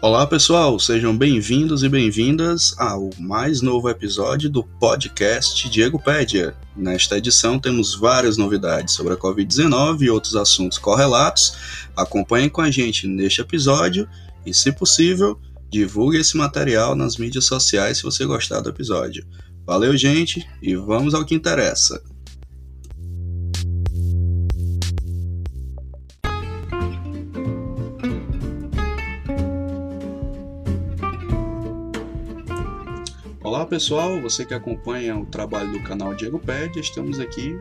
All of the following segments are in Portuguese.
Olá pessoal, sejam bem-vindos e bem-vindas ao mais novo episódio do podcast Diego Pédia. Nesta edição temos várias novidades sobre a Covid-19 e outros assuntos correlatos. Acompanhem com a gente neste episódio e, se possível, divulgue esse material nas mídias sociais se você gostar do episódio. Valeu, gente, e vamos ao que interessa. Pessoal, você que acompanha o trabalho do canal Diego Ped, estamos aqui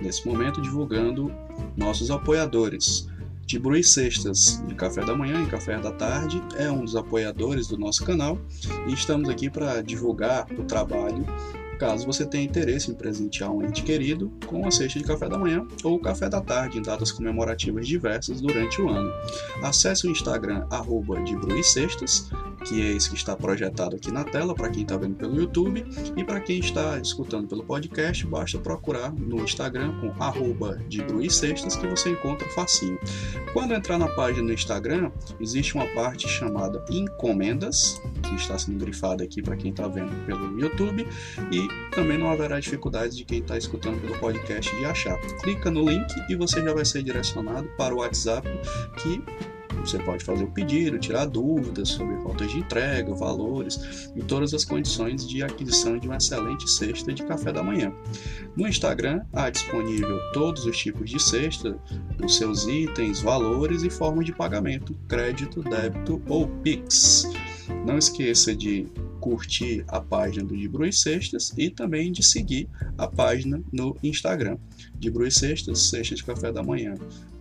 nesse momento divulgando nossos apoiadores. Tibru e Sextas, de café da manhã e café da tarde, é um dos apoiadores do nosso canal e estamos aqui para divulgar o trabalho caso você tenha interesse em presentear um ente querido com a cesta de café da manhã ou café da tarde em datas comemorativas diversas durante o ano. Acesse o Instagram arroba de Cestas que é esse que está projetado aqui na tela para quem está vendo pelo YouTube e para quem está escutando pelo podcast, basta procurar no Instagram com arroba de Cestas que você encontra facinho. Quando entrar na página do Instagram, existe uma parte chamada encomendas, que está sendo grifada aqui para quem está vendo pelo YouTube e também não haverá dificuldades de quem está escutando pelo podcast de achar. Clica no link e você já vai ser direcionado para o WhatsApp que você pode fazer o pedido, tirar dúvidas sobre rotas de entrega, valores e todas as condições de aquisição de uma excelente cesta de café da manhã. No Instagram há disponível todos os tipos de cesta, os seus itens, valores e formas de pagamento, crédito, débito ou Pix. Não esqueça de curtir a página do De Bru Sextas e também de seguir a página no Instagram de Bru Sextas, Sexta de Café da Manhã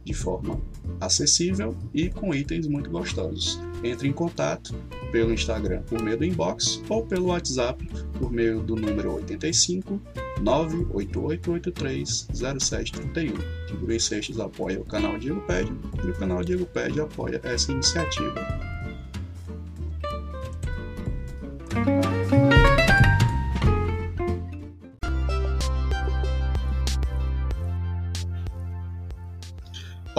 de forma acessível e com itens muito gostosos. Entre em contato pelo Instagram por meio do inbox ou pelo WhatsApp por meio do número 85 98883 0731. Figurei Seixas apoia o canal Diego Pede e o canal Diego Pede apoia essa iniciativa.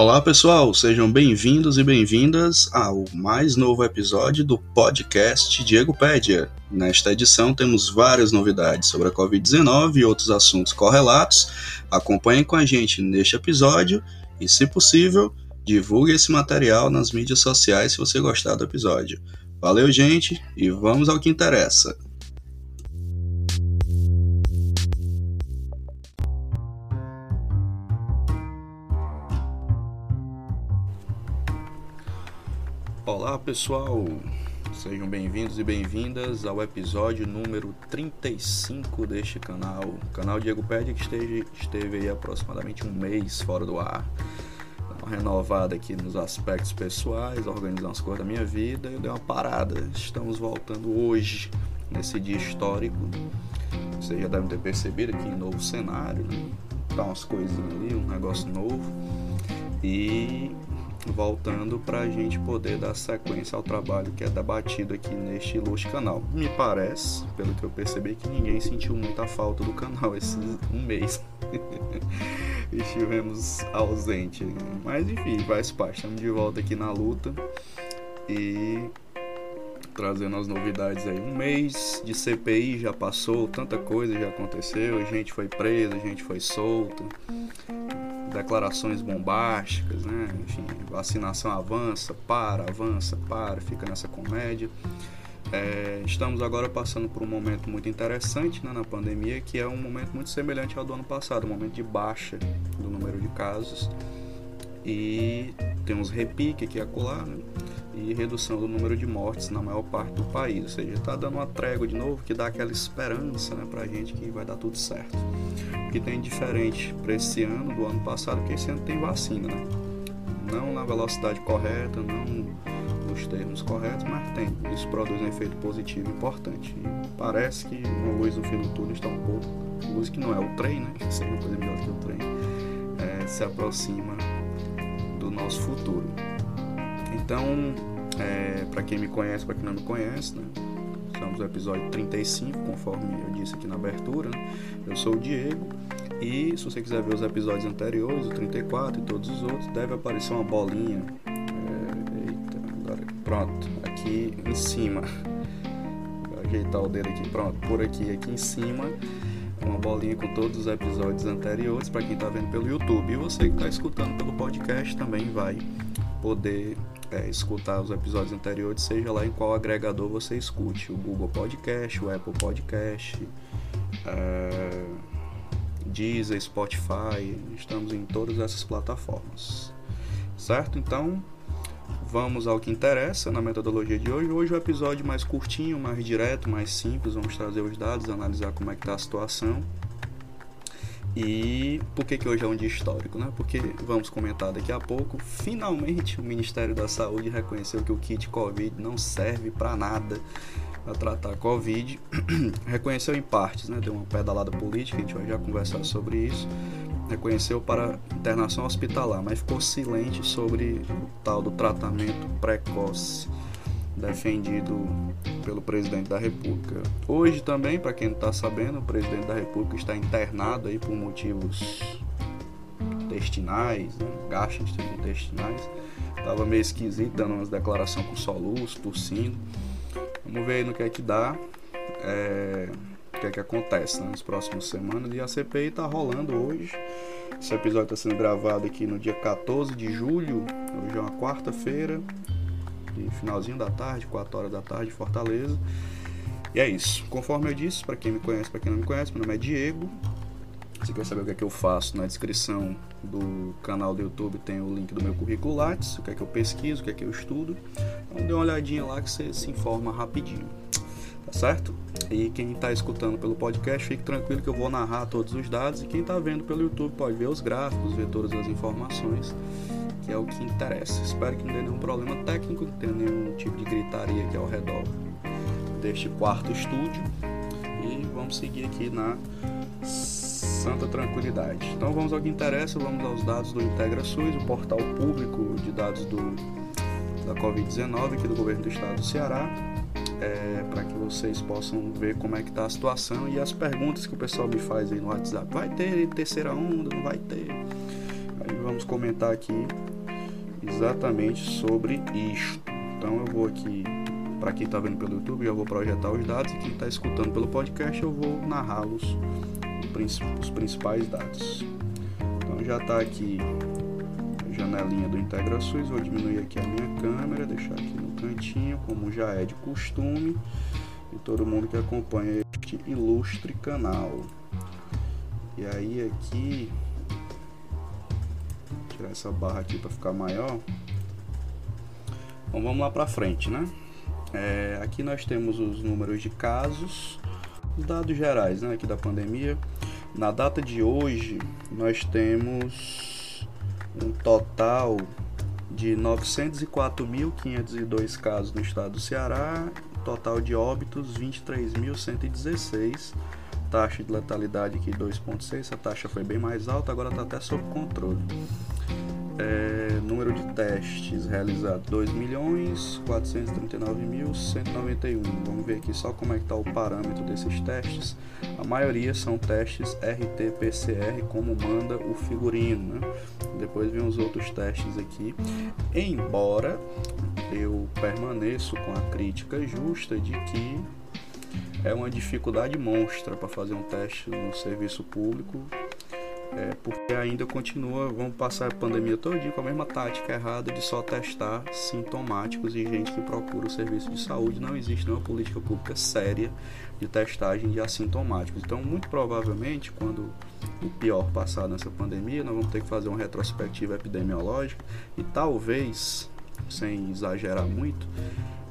Olá pessoal, sejam bem-vindos e bem-vindas ao mais novo episódio do podcast Diego Pédia. Nesta edição temos várias novidades sobre a Covid-19 e outros assuntos correlatos. Acompanhem com a gente neste episódio e, se possível, divulgue esse material nas mídias sociais se você gostar do episódio. Valeu, gente, e vamos ao que interessa. Olá pessoal, sejam bem-vindos e bem-vindas ao episódio número 35 deste canal, o canal Diego Pede que esteve, esteve aí aproximadamente um mês fora do ar, uma renovada aqui nos aspectos pessoais, organizando as coisas da minha vida, eu dei uma parada, estamos voltando hoje, nesse dia histórico, vocês já devem ter percebido aqui, novo cenário, né? tá umas coisinhas ali, um negócio novo, e voltando para a gente poder dar sequência ao trabalho que é debatido aqui neste ilustre canal. Me parece, pelo que eu percebi, que ninguém sentiu muita falta do canal esse um mês. Estivemos ausente, mas enfim, faz parte. Estamos de volta aqui na luta e trazendo as novidades aí. Um mês de CPI já passou, tanta coisa já aconteceu, gente foi preso, a gente foi solto declarações bombásticas, né? Enfim, vacinação avança, para, avança, para, fica nessa comédia. É, estamos agora passando por um momento muito interessante né, na pandemia, que é um momento muito semelhante ao do ano passado, um momento de baixa do número de casos e temos repique aqui e acolá, né? E redução do número de mortes na maior parte do país. Ou seja, está dando uma trégua de novo que dá aquela esperança né, para a gente que vai dar tudo certo. O que tem diferente para esse ano do ano passado, porque esse ano tem vacina, né? Não na velocidade correta, não nos termos corretos, mas tem. Isso produz um efeito positivo importante. E parece que uma luz no fim do túnel está um pouco. Luz que não é o trem, né? Que seria uma coisa melhor que o trem. É, se aproxima do nosso futuro. Então, é, para quem me conhece, para quem não me conhece, né? Estamos no episódio 35, conforme eu disse aqui na abertura. Né? Eu sou o Diego e se você quiser ver os episódios anteriores, o 34 e todos os outros, deve aparecer uma bolinha. É, eita, agora pronto, aqui em cima. Vou ajeitar o dedo aqui, pronto, por aqui, aqui em cima uma bolinha com todos os episódios anteriores para quem está vendo pelo YouTube. E você que está escutando pelo podcast também vai poder é, escutar os episódios anteriores, seja lá em qual agregador você escute, o Google Podcast, o Apple Podcast, é, Deezer, Spotify, estamos em todas essas plataformas, certo? Então vamos ao que interessa na metodologia de hoje. Hoje é o episódio mais curtinho, mais direto, mais simples. Vamos trazer os dados, analisar como é que está a situação e por que, que hoje é um dia histórico? Né? Porque, vamos comentar daqui a pouco, finalmente o Ministério da Saúde reconheceu que o kit Covid não serve para nada para tratar Covid. reconheceu em partes, né? deu uma pedalada política, a gente vai já conversar sobre isso. Reconheceu para internação hospitalar, mas ficou silente sobre o tal do tratamento precoce defendido pelo presidente da República. Hoje também, para quem não está sabendo, o presidente da República está internado aí por motivos intestinais, né? intestinais. Tava meio esquisito, dando umas declarações com soluço, tossindo. Vamos ver aí no que é que dá, é, o que é que acontece né? nas próximas semanas. E a CPI está rolando hoje. Esse episódio está sendo gravado aqui no dia 14 de julho, hoje é uma quarta-feira de finalzinho da tarde, 4 horas da tarde, Fortaleza. E é isso. Conforme eu disse, para quem me conhece, para quem não me conhece, meu nome é Diego. Se quer saber o que é que eu faço, na descrição do canal do YouTube tem o link do meu currículo Lattes, o que é que eu pesquiso, o que é que eu estudo. Então dê uma olhadinha lá que você se informa rapidinho. Tá certo? E quem está escutando pelo podcast, fique tranquilo que eu vou narrar todos os dados. E quem está vendo pelo YouTube pode ver os gráficos, ver todas as informações que é o que interessa. Espero que não tenha nenhum problema técnico, não tenha nenhum tipo de gritaria aqui ao redor deste quarto estúdio. E vamos seguir aqui na santa tranquilidade. Então vamos ao que interessa, vamos aos dados do IntegraSUS, o portal público de dados do, da Covid-19 aqui do governo do estado do Ceará. É, para que vocês possam ver como é que está a situação e as perguntas que o pessoal me faz aí no WhatsApp. Vai ter terceira onda? Não vai ter? Aí vamos comentar aqui exatamente sobre isto. Então eu vou aqui, para quem está vendo pelo YouTube, eu vou projetar os dados e quem está escutando pelo podcast eu vou narrá-los, os principais dados. Então já está aqui a janelinha do IntegraSUS, vou diminuir aqui a minha câmera, deixar aqui no cantinho, como já é de costume, e todo mundo que acompanha este ilustre canal. E aí aqui tirar essa barra aqui para ficar maior. Então vamos lá para frente, né? É, aqui nós temos os números de casos, os dados gerais, né, aqui da pandemia. Na data de hoje nós temos um total de 904.502 casos no estado do Ceará, total de óbitos 23.116 taxa de letalidade aqui 2.6, essa taxa foi bem mais alta, agora está até sob controle. É, número de testes realizados 2.439.191. Vamos ver aqui só como é que está o parâmetro desses testes. A maioria são testes RT-PCR, como manda o figurino. Né? Depois vem os outros testes aqui. Embora eu permaneço com a crítica justa de que é uma dificuldade monstra para fazer um teste no serviço público, é, porque ainda continua, vamos passar a pandemia todo dia com a mesma tática errada de só testar sintomáticos e gente que procura o serviço de saúde. Não existe nenhuma política pública séria de testagem de assintomáticos. Então, muito provavelmente, quando o pior passar nessa pandemia, nós vamos ter que fazer uma retrospectiva epidemiológica e talvez, sem exagerar muito,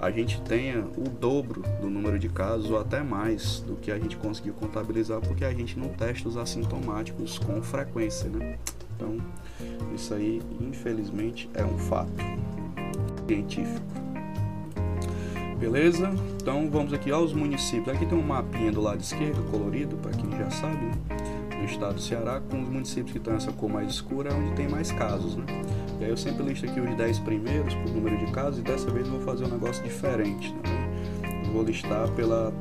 a gente tenha o dobro do número de casos ou até mais do que a gente conseguiu contabilizar porque a gente não testa os assintomáticos com frequência, né? Então, isso aí, infelizmente, é um fato científico. Beleza? Então, vamos aqui aos municípios. Aqui tem um mapinha do lado esquerdo, colorido, para quem já sabe, né? do estado do Ceará, com os municípios que estão nessa cor mais escura, é onde tem mais casos, né? E aí eu sempre listo aqui os 10 primeiros por número de casos e dessa vez eu vou fazer um negócio diferente. Né? Eu vou listar pelo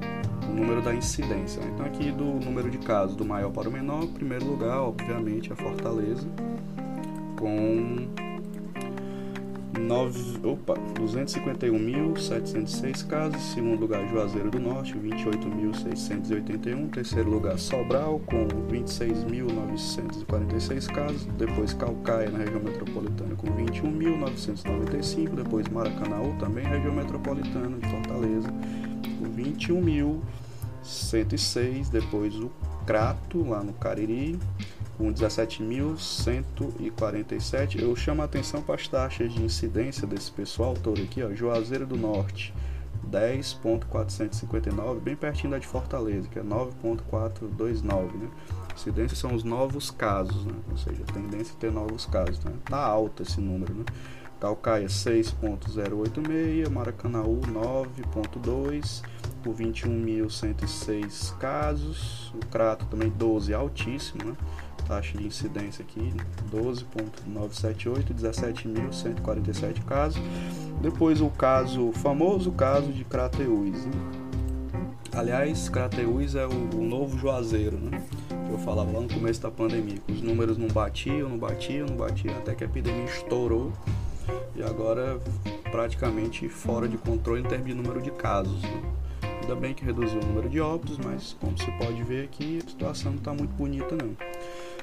número da incidência. Então aqui do número de casos do maior para o menor, primeiro lugar, obviamente, a Fortaleza, com 9, opa, 251.706 casos, segundo lugar Juazeiro do Norte, 28.681, terceiro lugar Sobral com 26.946 casos, depois Calcaia na região metropolitana com 21.995, depois Maracanaú também região metropolitana de Fortaleza com 21.106, depois o Crato lá no Cariri com 17.147. Eu chamo a atenção para as taxas de incidência desse pessoal todo aqui, ó, Juazeiro do Norte, 10.459, bem pertinho da de Fortaleza, que é 9.429, né? Incidência são os novos casos, né? Ou seja, tendência a ter novos casos, né? Tá alto esse número, né? Calcaia 6.086, Maracanaú 9.2 por 21.106 casos, o Crato também 12, altíssimo, né? Taxa de incidência aqui 12.978, 17.147 casos. Depois o caso, o famoso caso de Crateús. Né? Aliás, Crateús é o, o, novo Juazeiro, né? Que eu falava lá no começo da pandemia. os números não batiam, não batiam, não batiam, até que a epidemia estourou. E agora praticamente fora de controle em termos de número de casos. Né? Ainda bem que reduziu o número de óbitos, mas como se pode ver aqui, a situação não está muito bonita não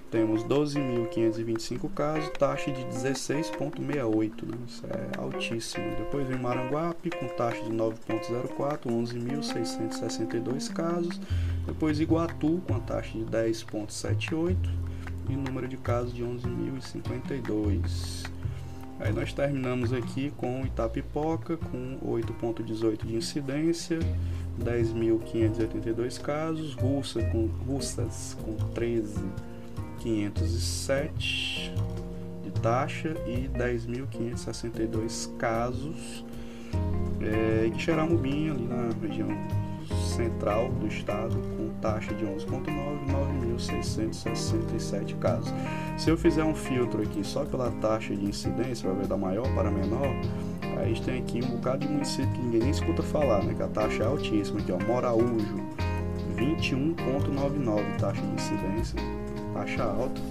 temos 12.525 casos, taxa de 16,68, né? isso é altíssimo. Depois vem Maranguape com taxa de 9,04, 11.662 casos. Depois Iguatu com a taxa de 10,78 e número de casos de 11.052. Aí nós terminamos aqui com Itapipoca com 8,18 de incidência, 10.582 casos, Russa com, Russas com 13 507 de taxa e 10.562 casos é, de Xeramubim, ali na região central do estado, com taxa de 11,9, 9.667 casos. Se eu fizer um filtro aqui só pela taxa de incidência, vai ver da maior para menor, aí a gente tem aqui um bocado de município que ninguém nem escuta falar, né? Que a taxa é altíssima, aqui ó, Moraújo, 21,99 taxa de incidência taxa alta.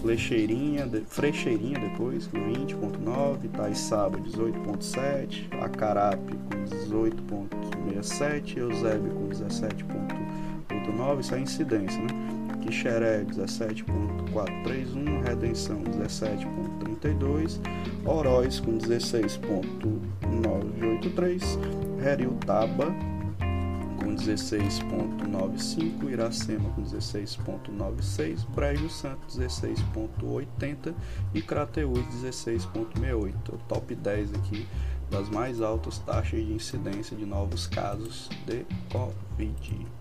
Flecheirinha, Frecheirinha depois, com 20.9, Itaiçaba 18.7, Acarape com 18.67, Eusébio com 17.89, isso é incidência, né? Quixeré 17.431, Redenção 17.32, Oroz com 16.983, Heriutaba com 16.95, Iracema com 16.96, Brejo Santo 16.80 e Crateús 16.68. O top 10 aqui das mais altas taxas de incidência de novos casos de Covid.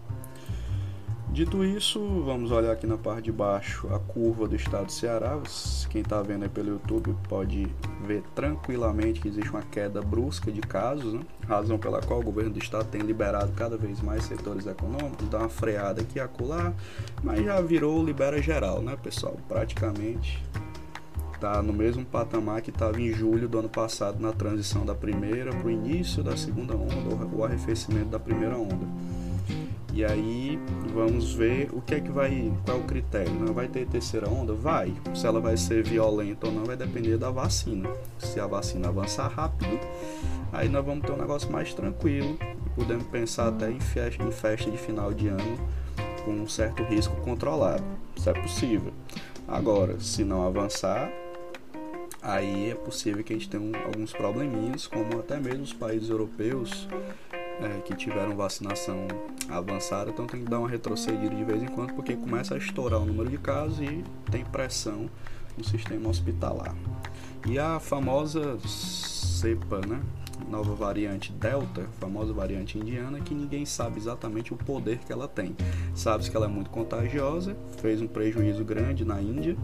Dito isso, vamos olhar aqui na parte de baixo a curva do estado do Ceará. Quem está vendo aí pelo YouTube pode ver tranquilamente que existe uma queda brusca de casos, né? razão pela qual o governo do estado tem liberado cada vez mais setores econômicos, dá uma freada aqui e acolá, mas já virou libera geral, né, pessoal? Praticamente está no mesmo patamar que estava em julho do ano passado na transição da primeira para o início da segunda onda, o arrefecimento da primeira onda. E aí vamos ver o que é que vai, qual é o critério. Não vai ter terceira onda? Vai. Se ela vai ser violenta ou não vai depender da vacina. Se a vacina avançar rápido, aí nós vamos ter um negócio mais tranquilo. Podemos pensar até em festa, em festa de final de ano com um certo risco controlado. Isso é possível. Agora, se não avançar, aí é possível que a gente tenha alguns probleminhas, como até mesmo os países europeus é, que tiveram vacinação avançada, então tem que dar uma retrocedida de vez em quando, porque começa a estourar o número de casos e tem pressão no sistema hospitalar. E a famosa cepa, né? Nova variante Delta, famosa variante indiana, que ninguém sabe exatamente o poder que ela tem. Sabe-se que ela é muito contagiosa, fez um prejuízo grande na Índia,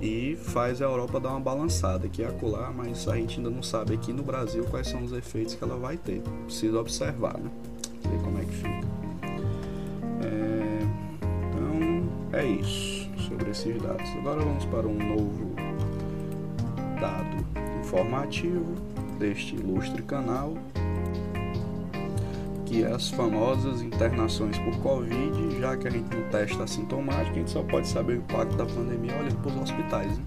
e faz a Europa dar uma balançada aqui e acolá, mas a gente ainda não sabe aqui no Brasil quais são os efeitos que ela vai ter. Precisa observar, né? Ver como é que fica. É... Então é isso sobre esses dados. Agora vamos para um novo dado informativo deste ilustre canal as famosas internações por Covid, já que a gente não testa assintomático, a gente só pode saber o impacto da pandemia olhando para os hospitais. Né?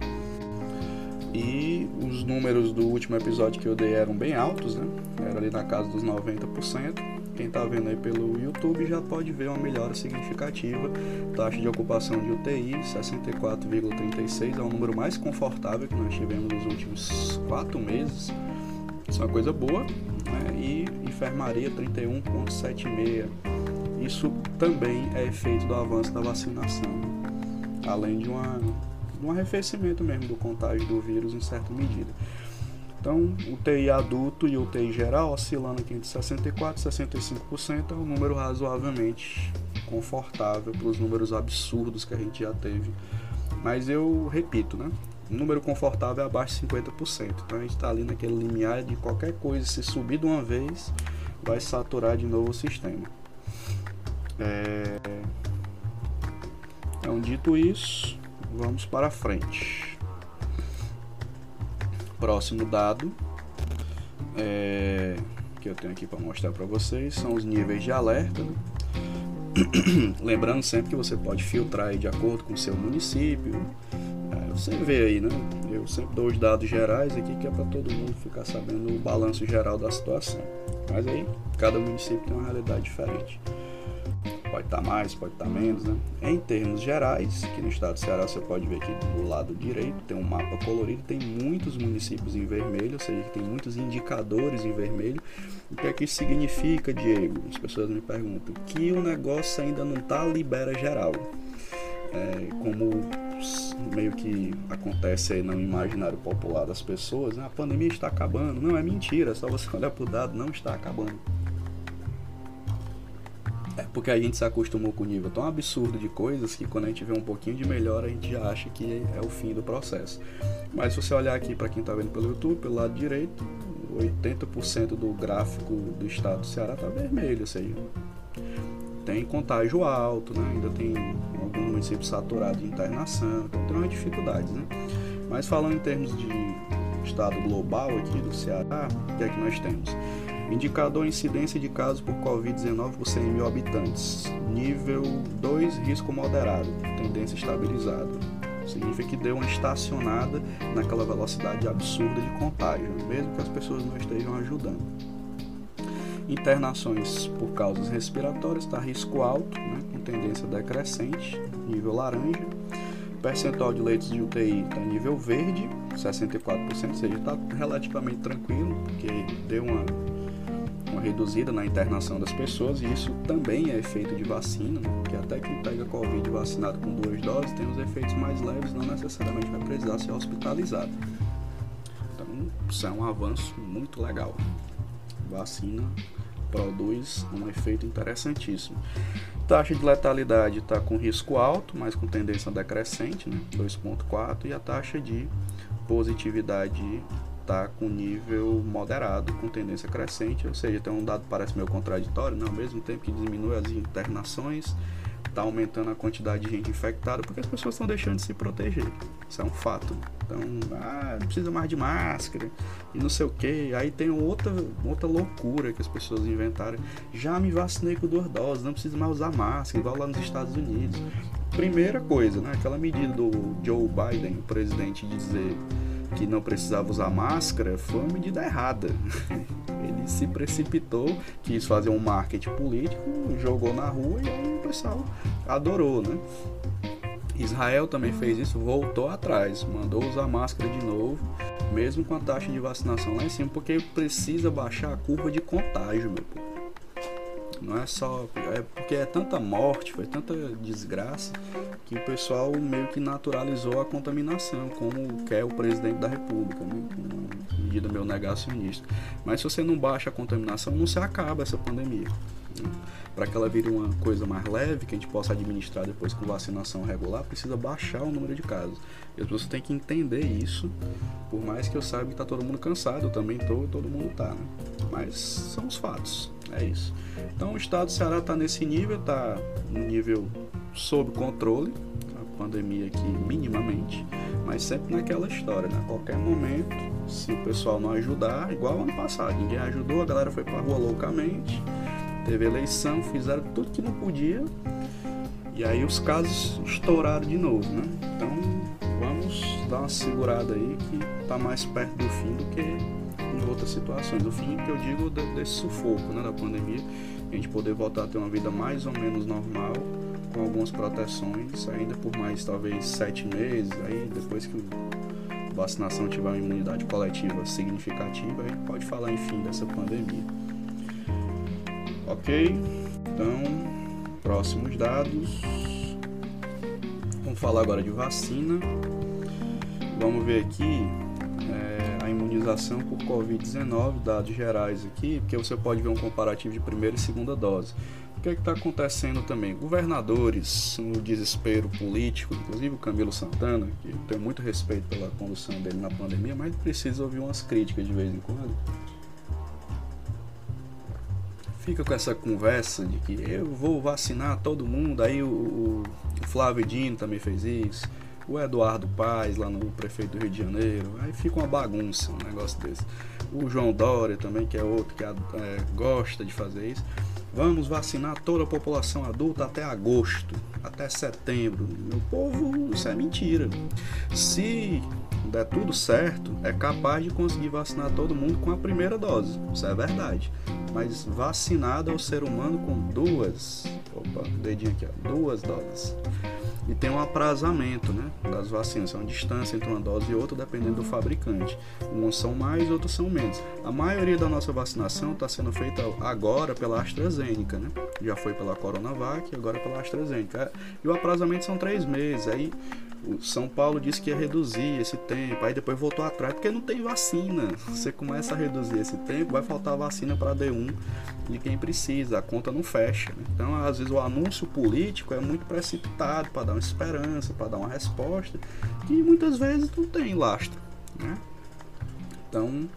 E os os números do último episódio que eu dei eram bem altos, né? Era ali na casa dos 90%. Quem está vendo aí pelo YouTube já pode ver uma melhora significativa. Taxa de ocupação de UTI 64,36 é o número mais confortável que nós tivemos nos últimos quatro meses. Isso é uma coisa boa. Né? E enfermaria 31,76. Isso também é efeito do avanço da vacinação, além de uma um arrefecimento mesmo do contágio do vírus em certa medida. Então, o TI adulto e o TI geral oscilando aqui entre 64% e 65% é um número razoavelmente confortável para os números absurdos que a gente já teve. Mas eu repito, né? O número confortável é abaixo de 50%. Então a gente está ali naquele limiar de qualquer coisa, se subir de uma vez, vai saturar de novo o sistema. É... Então, dito isso, Vamos para frente. Próximo dado é, que eu tenho aqui para mostrar para vocês são os níveis de alerta. Lembrando sempre que você pode filtrar de acordo com o seu município. Você vê aí, né? Eu sempre dou os dados gerais aqui que é para todo mundo ficar sabendo o balanço geral da situação. Mas aí cada município tem uma realidade diferente pode estar tá mais, pode estar tá menos, né? Em termos gerais, aqui no estado do Ceará você pode ver aqui do lado direito tem um mapa colorido, tem muitos municípios em vermelho, ou seja, tem muitos indicadores em vermelho. O que é que isso significa, Diego? As pessoas me perguntam que o negócio ainda não está libera geral. É, como meio que acontece aí no imaginário popular das pessoas, né? a pandemia está acabando. Não, é mentira, é só você olhar para o dado, não está acabando. É porque a gente se acostumou com o nível tão absurdo de coisas que quando a gente vê um pouquinho de melhor, a gente já acha que é o fim do processo. Mas se você olhar aqui para quem está vendo pelo YouTube, pelo lado direito, 80% do gráfico do estado do Ceará está vermelho, ou seja, tem contágio alto, né? ainda tem alguns municípios saturados de internação, então tem umas dificuldades. Né? Mas falando em termos de estado global aqui do Ceará, o que é que nós temos? Indicador incidência de casos por Covid-19 por 100 mil habitantes. Nível 2, risco moderado. Tendência estabilizada. Significa que deu uma estacionada naquela velocidade absurda de contágio, mesmo que as pessoas não estejam ajudando. Internações por causas respiratórias está risco alto, né, com tendência decrescente, nível laranja. Percentual de leitos de UTI está nível verde, 64%, ou seja, está relativamente tranquilo, porque deu uma uma reduzida na internação das pessoas e isso também é efeito de vacina, né? porque até quem pega Covid vacinado com duas doses tem os efeitos mais leves, não necessariamente vai precisar ser hospitalizado. Então, isso é um avanço muito legal. Vacina produz um efeito interessantíssimo. Taxa de letalidade está com risco alto, mas com tendência decrescente, né? 2,4, e a taxa de positividade está com nível moderado, com tendência crescente, ou seja, tem um dado que parece meio contraditório, né? ao mesmo tempo que diminui as internações, está aumentando a quantidade de gente infectada, porque as pessoas estão deixando de se proteger. Isso é um fato. Então, ah, precisa mais de máscara e não sei o que. Aí tem outra, outra loucura que as pessoas inventaram. Já me vacinei com duas doses, não precisa mais usar máscara, igual lá nos Estados Unidos. Primeira coisa, né? Aquela medida do Joe Biden, o presidente, de dizer que não precisava usar máscara foi uma medida errada. Ele se precipitou, quis fazer um marketing político, jogou na rua e aí o pessoal adorou, né? Israel também fez isso, voltou atrás, mandou usar máscara de novo, mesmo com a taxa de vacinação lá em cima, porque precisa baixar a curva de contágio, meu povo. Não é só. É porque é tanta morte, foi tanta desgraça, que o pessoal meio que naturalizou a contaminação, como quer o presidente da República, né? medida meio negacionista. Mas se você não baixa a contaminação, não se acaba essa pandemia. Para que ela vire uma coisa mais leve, que a gente possa administrar depois com vacinação regular, precisa baixar o número de casos. E as pessoas têm que entender isso, por mais que eu saiba que está todo mundo cansado, eu também estou, todo mundo está, né? Mas são os fatos. É isso. Então o estado do Ceará está nesse nível, está no nível sob controle, a pandemia aqui minimamente, mas sempre naquela história, né? A qualquer momento, se o pessoal não ajudar, igual ano passado, ninguém ajudou, a galera foi pra rua loucamente, teve eleição, fizeram tudo que não podia, e aí os casos estouraram de novo, né? Então vamos dar uma segurada aí que está mais perto do fim do que em outras situações. O fim que eu digo desse sufoco né, da pandemia, a gente poder voltar a ter uma vida mais ou menos normal, com algumas proteções, ainda por mais talvez sete meses, aí depois que a vacinação tiver uma imunidade coletiva significativa, aí pode falar enfim dessa pandemia. Ok? Então, próximos dados. Vamos falar agora de vacina. Vamos ver aqui é, a imunização por Covid-19, dados gerais aqui, porque você pode ver um comparativo de primeira e segunda dose. O que é está acontecendo também? Governadores no desespero político, inclusive o Camilo Santana, que eu tenho muito respeito pela condução dele na pandemia, mas precisa ouvir umas críticas de vez em quando fica com essa conversa de que eu vou vacinar todo mundo. Aí o, o, Flávio Dino também fez isso. O Eduardo Paz, lá no prefeito do Rio de Janeiro. Aí fica uma bagunça um negócio desse. O João Dória também, que é outro que é, gosta de fazer isso. Vamos vacinar toda a população adulta até agosto, até setembro. Meu povo, isso é mentira. Se der tudo certo, é capaz de conseguir vacinar todo mundo com a primeira dose. Isso é verdade. Mas vacinado é o ser humano com duas, opa, dedinho aqui, ó, duas doses. E tem um aprazamento né, das vacinas, é uma distância entre uma dose e outra dependendo do fabricante. Umas são mais, outras são menos. A maioria da nossa vacinação está sendo feita agora pela AstraZeneca, né? Já foi pela Coronavac, agora pela AstraZeneca. E o aprazamento são três meses. Aí o São Paulo disse que ia reduzir esse tempo, aí depois voltou atrás, porque não tem vacina. Você começa a reduzir esse tempo, vai faltar vacina para D1 de quem precisa, a conta não fecha. Então, às vezes, o anúncio político é muito precipitado para dar uma esperança, para dar uma resposta, que muitas vezes não tem lastro. Né? Então,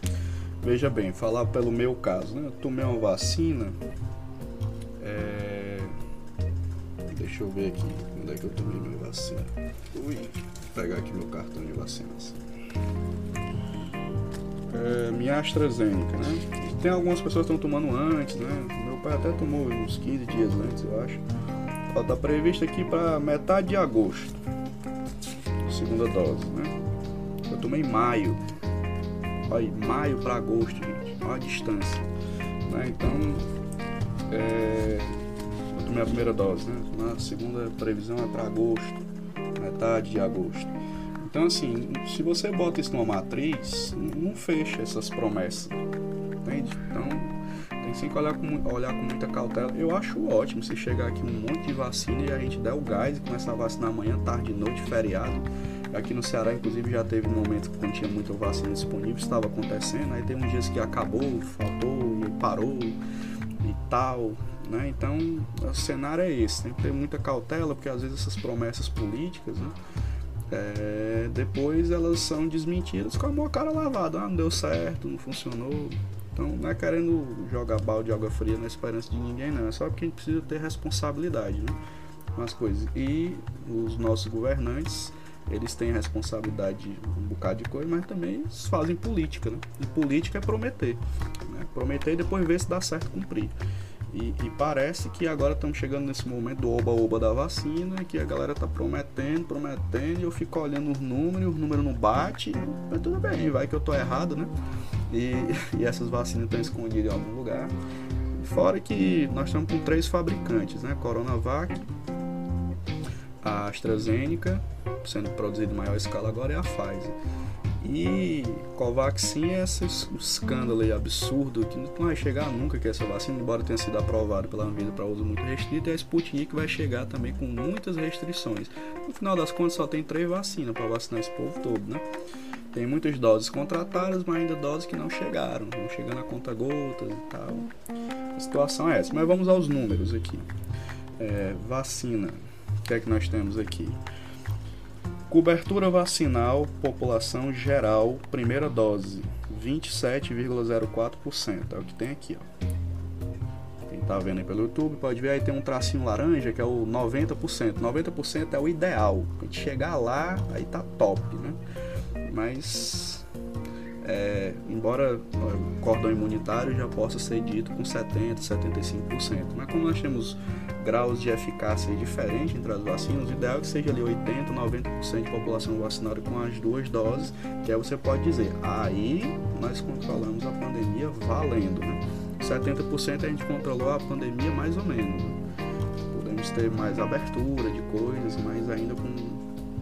veja bem, falar pelo meu caso, né? eu tomei uma vacina. É... Deixa eu ver aqui onde é que eu tomei minha vacina. Ui, vou pegar aqui meu cartão de vacinas. É, minha AstraZeneca, né? Tem algumas pessoas que estão tomando antes, né? Meu pai até tomou uns 15 dias antes, eu acho. Ela tá prevista aqui para metade de agosto. Segunda dose, né? Eu tomei em maio. Olha, maio para agosto, gente. Olha a distância. Né? Então, é, tomei a primeira dose, né? A segunda previsão é para agosto, metade de agosto. Então, assim, se você bota isso numa matriz, não fecha essas promessas. Entende? Então, tem sim que olhar com, olhar com muita cautela. Eu acho ótimo se chegar aqui um monte de vacina e a gente der o gás e começar a vacinar amanhã, tarde, noite, feriado. Aqui no Ceará, inclusive, já teve um momento que não tinha muita vacina disponível, estava acontecendo. Aí tem uns dias que acabou, faltou parou e tal. Né? Então, o cenário é esse. Tem que ter muita cautela, porque às vezes essas promessas políticas, né? É, depois elas são desmentidas com a cara lavada. Ah, não deu certo, não funcionou. Então não é querendo jogar balde de água fria na esperança de ninguém, não. É só porque a gente precisa ter responsabilidade né, as coisas. E os nossos governantes, eles têm responsabilidade de um bocado de coisa, mas também fazem política. Né? E política é prometer. Né? Prometer e depois ver se dá certo cumprir. E, e, parece que agora estamos chegando nesse momento do oba-oba da vacina, que a galera tá prometendo, prometendo, e eu fico olhando os números, os números não bate, mas tudo bem, vai que eu tô errado, né? E, e essas vacinas estão escondidas em algum lugar. Fora que nós estamos com três fabricantes, né? Coronavac, a AstraZeneca, sendo produzida em maior escala agora, é a Pfizer. E Covaxin é esse escândalo aí absurdo que não vai chegar nunca que essa vacina, embora tenha sido aprovada pela Anvisa para uso muito restrito, e a Sputnik vai chegar também com muitas restrições. No final das contas, só tem três vacinas para vacinar esse povo todo, né? Tem muitas doses contratadas, mas ainda doses que não chegaram, não chegando a conta gotas e tal. A situação é essa. Mas vamos aos números aqui. É, vacina. O que é que nós temos aqui? Cobertura vacinal, população geral, primeira dose, 27,04%. É o que tem aqui, ó. Quem tá vendo aí pelo YouTube pode ver aí tem um tracinho laranja que é o 90%. 90% é o ideal. A gente chegar lá, aí tá top, né? Mas é, embora o cordão imunitário já possa ser dito com 70%, 75%. Mas como nós temos graus de eficácia diferentes entre as vacinas, o ideal é que seja ali 80%, 90% de população vacinada com as duas doses, que aí você pode dizer, aí nós controlamos a pandemia valendo. Né? 70% a gente controlou a pandemia mais ou menos. Né? Podemos ter mais abertura de coisas, mas ainda com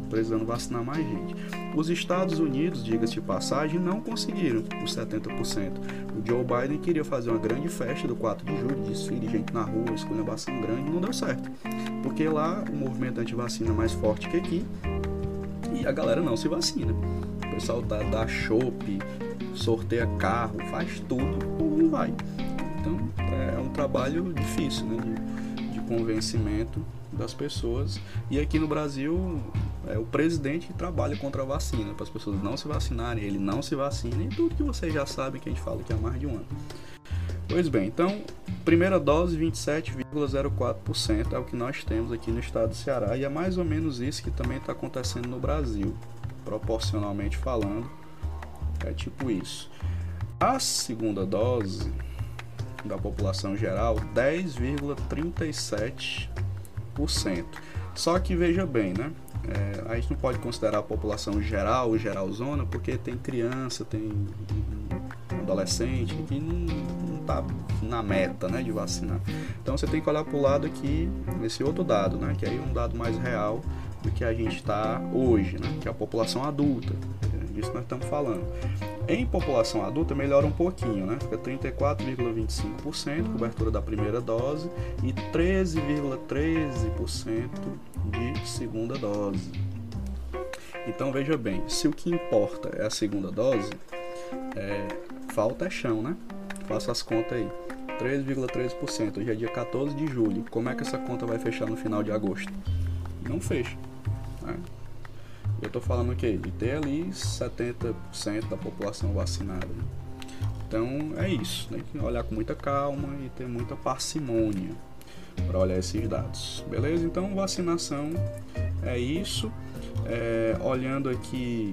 precisando vacinar mais gente. Os Estados Unidos, diga-se de passagem, não conseguiram os 70%. O Joe Biden queria fazer uma grande festa do 4 de julho, desfile, gente na rua, esculhambação grande, não deu certo. Porque lá o movimento anti-vacina é mais forte que aqui e a galera não se vacina. O pessoal dá, dá chope, sorteia carro, faz tudo, não vai. Então é um trabalho difícil né, de, de convencimento das pessoas. E aqui no Brasil, é o presidente que trabalha contra a vacina, para as pessoas não se vacinarem, ele não se vacina e tudo que vocês já sabem que a gente fala que há mais de um ano. Pois bem, então, primeira dose 27,04% é o que nós temos aqui no estado do Ceará e é mais ou menos isso que também está acontecendo no Brasil, proporcionalmente falando, é tipo isso. A segunda dose da população geral, 10,37%. Só que veja bem, né? É, a gente não pode considerar a população geral, geralzona, porque tem criança, tem adolescente que não está na meta né, de vacinar. Então você tem que olhar para o lado aqui, nesse outro dado, né, que é um dado mais real do que a gente está hoje, né, que é a população adulta. Disso nós estamos falando. Em população adulta melhora um pouquinho, né? Fica 34,25% cobertura da primeira dose e 13,13% de segunda dose. Então veja bem, se o que importa é a segunda dose, é, falta é chão, né? Faça as contas aí. 3,3%, hoje é dia 14 de julho. Como é que essa conta vai fechar no final de agosto? Não fecha. Né? Eu estou falando o quê? De ter ali 70% da população vacinada. Né? Então é isso. Tem que olhar com muita calma e ter muita parcimônia para olhar esses dados. Beleza? Então vacinação é isso. É, olhando aqui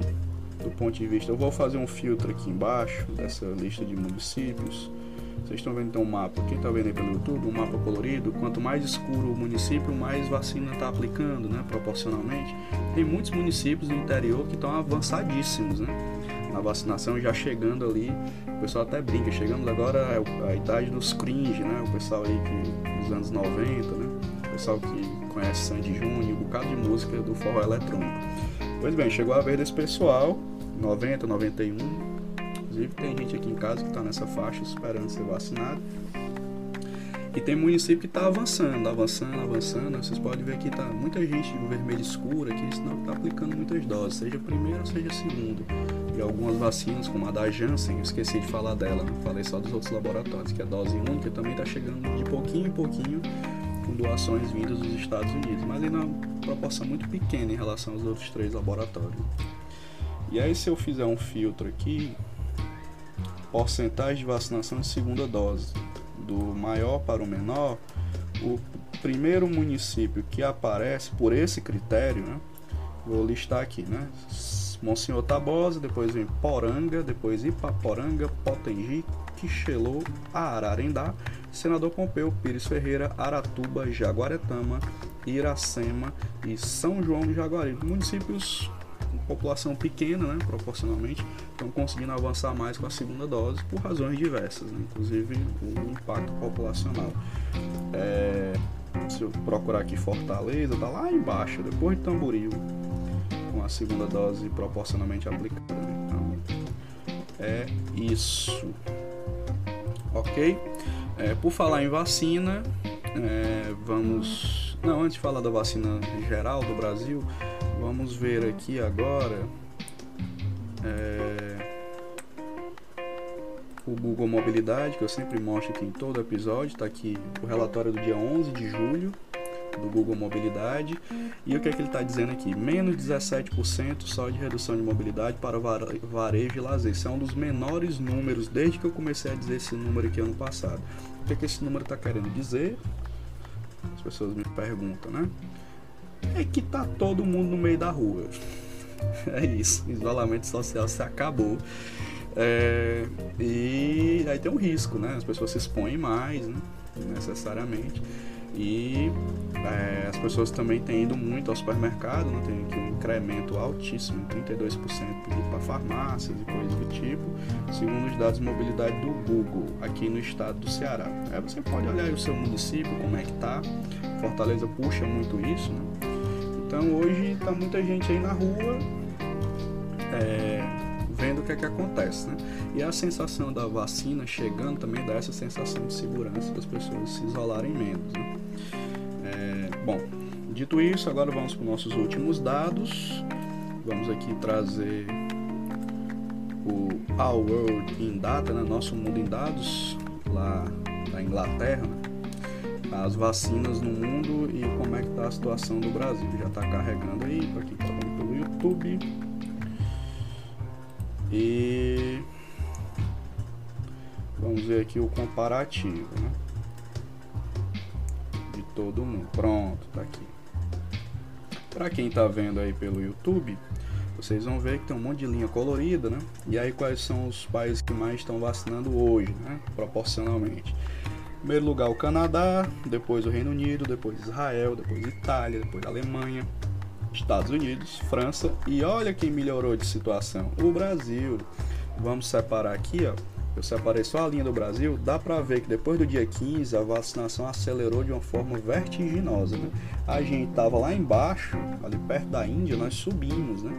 do ponto de vista, eu vou fazer um filtro aqui embaixo dessa lista de municípios vocês estão vendo então o mapa. Quem está vendo aí pelo YouTube, um mapa colorido, quanto mais escuro o município, mais vacina está aplicando, né? Proporcionalmente. Tem muitos municípios no interior que estão avançadíssimos, né? Na vacinação já chegando ali, o pessoal até brinca, chegando agora a idade dos cringe, né? O pessoal aí que, dos anos 90, né? O pessoal que conhece Sandy Júnior, um bocado de música do forró eletrônico. Pois bem, chegou a vez desse pessoal, 90, 91, Inclusive, tem gente aqui em casa que está nessa faixa esperando ser vacinado. E tem município que está avançando, avançando, avançando. Vocês podem ver que está muita gente no vermelho escuro aqui, senão está aplicando muitas doses, seja primeira, seja segunda. E algumas vacinas, como a da Janssen, eu esqueci de falar dela, né? falei só dos outros laboratórios, que é a dose única também está chegando de pouquinho em pouquinho com doações vindas dos Estados Unidos, mas ainda é uma proporção muito pequena em relação aos outros três laboratórios. E aí, se eu fizer um filtro aqui, porcentagem de vacinação de segunda dose, do maior para o menor, o primeiro município que aparece por esse critério, né, vou listar aqui, né? Monsenhor Tabosa, depois vem Poranga, depois Ipaporanga, Potengi, Quixelô, Ararendá, Senador Pompeu, Pires Ferreira, Aratuba, Jaguaretama, Iracema e São João do Jaguari. Municípios população pequena, né, proporcionalmente, estão conseguindo avançar mais com a segunda dose por razões diversas, né, inclusive o impacto populacional. É, se eu procurar aqui Fortaleza, tá lá embaixo, depois de Tamboril, com a segunda dose proporcionalmente aplicada. Né? Então, é isso. Ok? É, por falar em vacina, é, vamos. Não, antes de falar da vacina geral do Brasil, Vamos ver aqui agora é, o Google Mobilidade, que eu sempre mostro aqui em todo episódio. Está aqui o relatório do dia 11 de julho do Google Mobilidade. E o que é que ele está dizendo aqui? Menos 17% só de redução de mobilidade para varejo e lazer. Isso é um dos menores números desde que eu comecei a dizer esse número aqui ano passado. O que é que esse número está querendo dizer? As pessoas me perguntam, né? É que tá todo mundo no meio da rua. É isso, isolamento social se acabou. É, e aí tem um risco, né? As pessoas se expõem mais, né? necessariamente. E é, as pessoas também têm ido muito ao supermercado, né? tem aqui um incremento altíssimo, 32% ir para farmácias e coisas do tipo, segundo os dados de mobilidade do Google, aqui no estado do Ceará. Aí você pode olhar o seu município, como é que tá. Fortaleza puxa muito isso, né? Então hoje tá muita gente aí na rua. É, vendo o que é que acontece, né? E a sensação da vacina chegando também dá essa sensação de segurança das pessoas se isolarem menos, né? É, bom, dito isso, agora vamos para os nossos últimos dados. Vamos aqui trazer o Our World in Data, né? Nosso Mundo em Dados, lá da Inglaterra, né? As vacinas no mundo e como é que está a situação do Brasil. Já está carregando aí para quem está vendo pelo YouTube. E vamos ver aqui o comparativo, né? De todo mundo. Pronto, tá aqui. Para quem tá vendo aí pelo YouTube, vocês vão ver que tem um monte de linha colorida, né? E aí quais são os países que mais estão vacinando hoje, né? Proporcionalmente. Primeiro lugar o Canadá, depois o Reino Unido, depois Israel, depois Itália, depois Alemanha, Estados Unidos, França e olha quem melhorou de situação, o Brasil. Vamos separar aqui, ó. Eu separei só a linha do Brasil, dá para ver que depois do dia 15 a vacinação acelerou de uma forma vertiginosa, né? A gente tava lá embaixo, ali perto da Índia, nós subimos, né?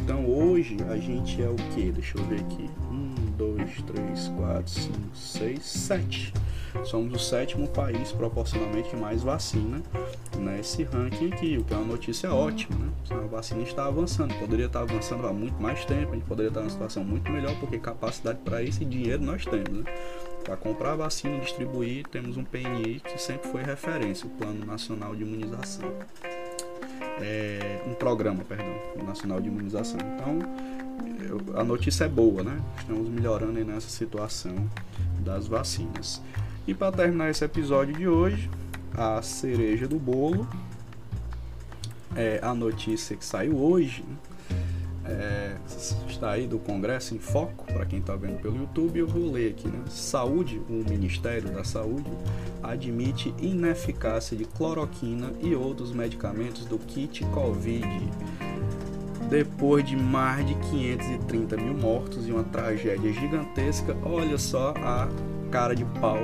Então hoje a gente é o que? Deixa eu ver aqui. Um, dois, três, quatro, cinco, seis, sete somos o sétimo país proporcionalmente que mais vacina nesse ranking aqui, o que é uma notícia ótima, né? A vacina está avançando, poderia estar avançando há muito mais tempo, a gente poderia estar numa situação muito melhor, porque capacidade para isso e dinheiro nós temos, né? Para comprar vacina e distribuir, temos um PNI que sempre foi referência, o Plano Nacional de Imunização. É, um programa, perdão, nacional de imunização. Então, a notícia é boa, né? Estamos melhorando nessa situação das vacinas. E para terminar esse episódio de hoje, a cereja do bolo é a notícia que saiu hoje. Né? É, está aí do Congresso em Foco, para quem está vendo pelo YouTube, eu vou ler aqui, né? Saúde, o Ministério da Saúde admite ineficácia de cloroquina e outros medicamentos do kit Covid. Depois de mais de 530 mil mortos e uma tragédia gigantesca, olha só a cara de pau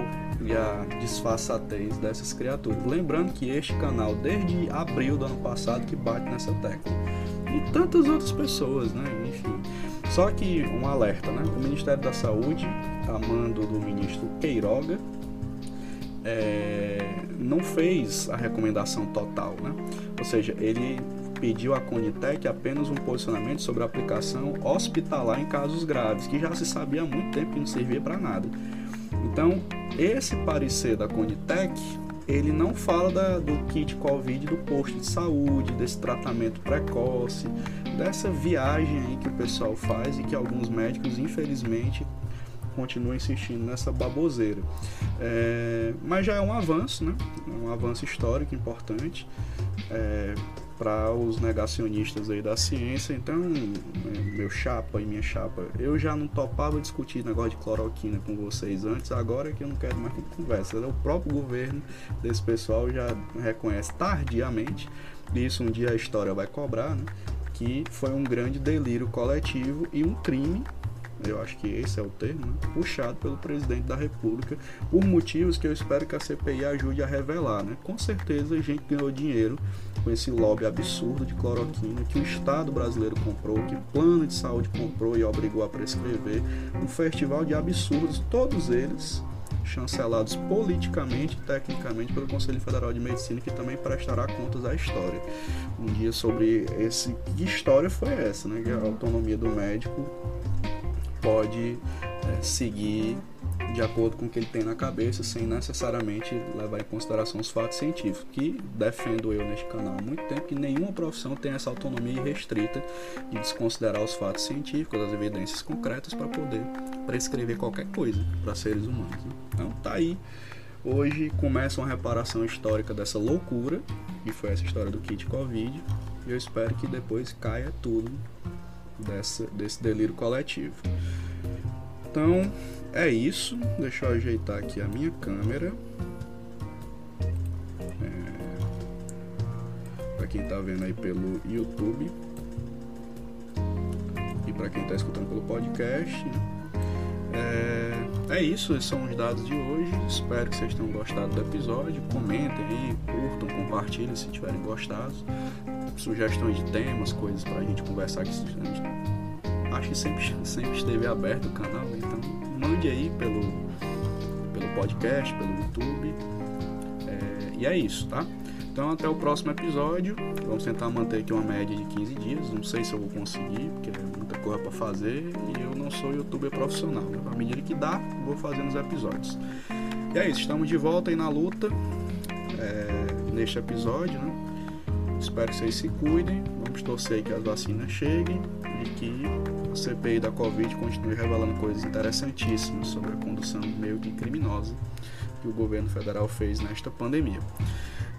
e a disfarçatez dessas criaturas. Lembrando que este canal, desde abril do ano passado, que bate nessa tecla. E tantas outras pessoas, né? Enfim. Só que um alerta, né? O Ministério da Saúde, a mando do ministro Queiroga, é, não fez a recomendação total, né? Ou seja, ele pediu à Conitec apenas um posicionamento sobre a aplicação hospitalar em casos graves, que já se sabia há muito tempo que não servia para nada. Então, esse parecer da Conitec, ele não fala da, do kit Covid do posto de saúde, desse tratamento precoce, dessa viagem aí que o pessoal faz e que alguns médicos, infelizmente, continuam insistindo nessa baboseira. É, mas já é um avanço, né? É um avanço histórico importante. É, para os negacionistas aí da ciência. Então, meu chapa e minha chapa, eu já não topava discutir negócio de cloroquina com vocês antes, agora que eu não quero mais ter conversa. O próprio governo desse pessoal já reconhece tardiamente, e isso um dia a história vai cobrar, né? Que foi um grande delírio coletivo e um crime eu acho que esse é o termo, né? puxado pelo presidente da República, por motivos que eu espero que a CPI ajude a revelar. Né? Com certeza a gente ganhou dinheiro com esse lobby absurdo de cloroquina que o Estado brasileiro comprou, que o plano de saúde comprou e obrigou a prescrever, um festival de absurdos, todos eles chancelados politicamente e tecnicamente pelo Conselho Federal de Medicina, que também prestará contas à história. Um dia sobre esse que história foi essa, né? Que a autonomia do médico pode é, seguir de acordo com o que ele tem na cabeça, sem necessariamente levar em consideração os fatos científicos, que defendo eu neste canal há muito tempo que nenhuma profissão tem essa autonomia restrita de desconsiderar os fatos científicos, as evidências concretas para poder prescrever qualquer coisa para seres humanos. Né? Então tá aí. Hoje começa uma reparação histórica dessa loucura, que foi essa história do kit Covid, e eu espero que depois caia tudo dessa, desse delírio coletivo. Então é isso. Deixa eu ajeitar aqui a minha câmera. É... Para quem está vendo aí pelo YouTube e para quem está escutando pelo podcast. É... é isso, esses são os dados de hoje. Espero que vocês tenham gostado do episódio. Comentem aí, curtam, compartilhem se tiverem gostado. Sugestões de temas, coisas para a gente conversar aqui. Acho que sempre, sempre esteve aberto o canal, então mande aí pelo, pelo podcast, pelo YouTube. É, e é isso, tá? Então até o próximo episódio. Vamos tentar manter aqui uma média de 15 dias. Não sei se eu vou conseguir, porque é muita coisa para fazer e eu não sou youtuber profissional. Né? À medida que dá, vou fazendo os episódios. E é isso, estamos de volta aí na luta é, neste episódio, né? Espero que vocês se cuidem. Vamos torcer que as vacinas cheguem e que a CPI da Covid continue revelando coisas interessantíssimas sobre a condução meio que criminosa que o governo federal fez nesta pandemia.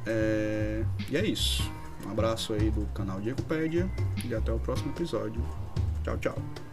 É... E é isso. Um abraço aí do canal Diegopédia e até o próximo episódio. Tchau, tchau.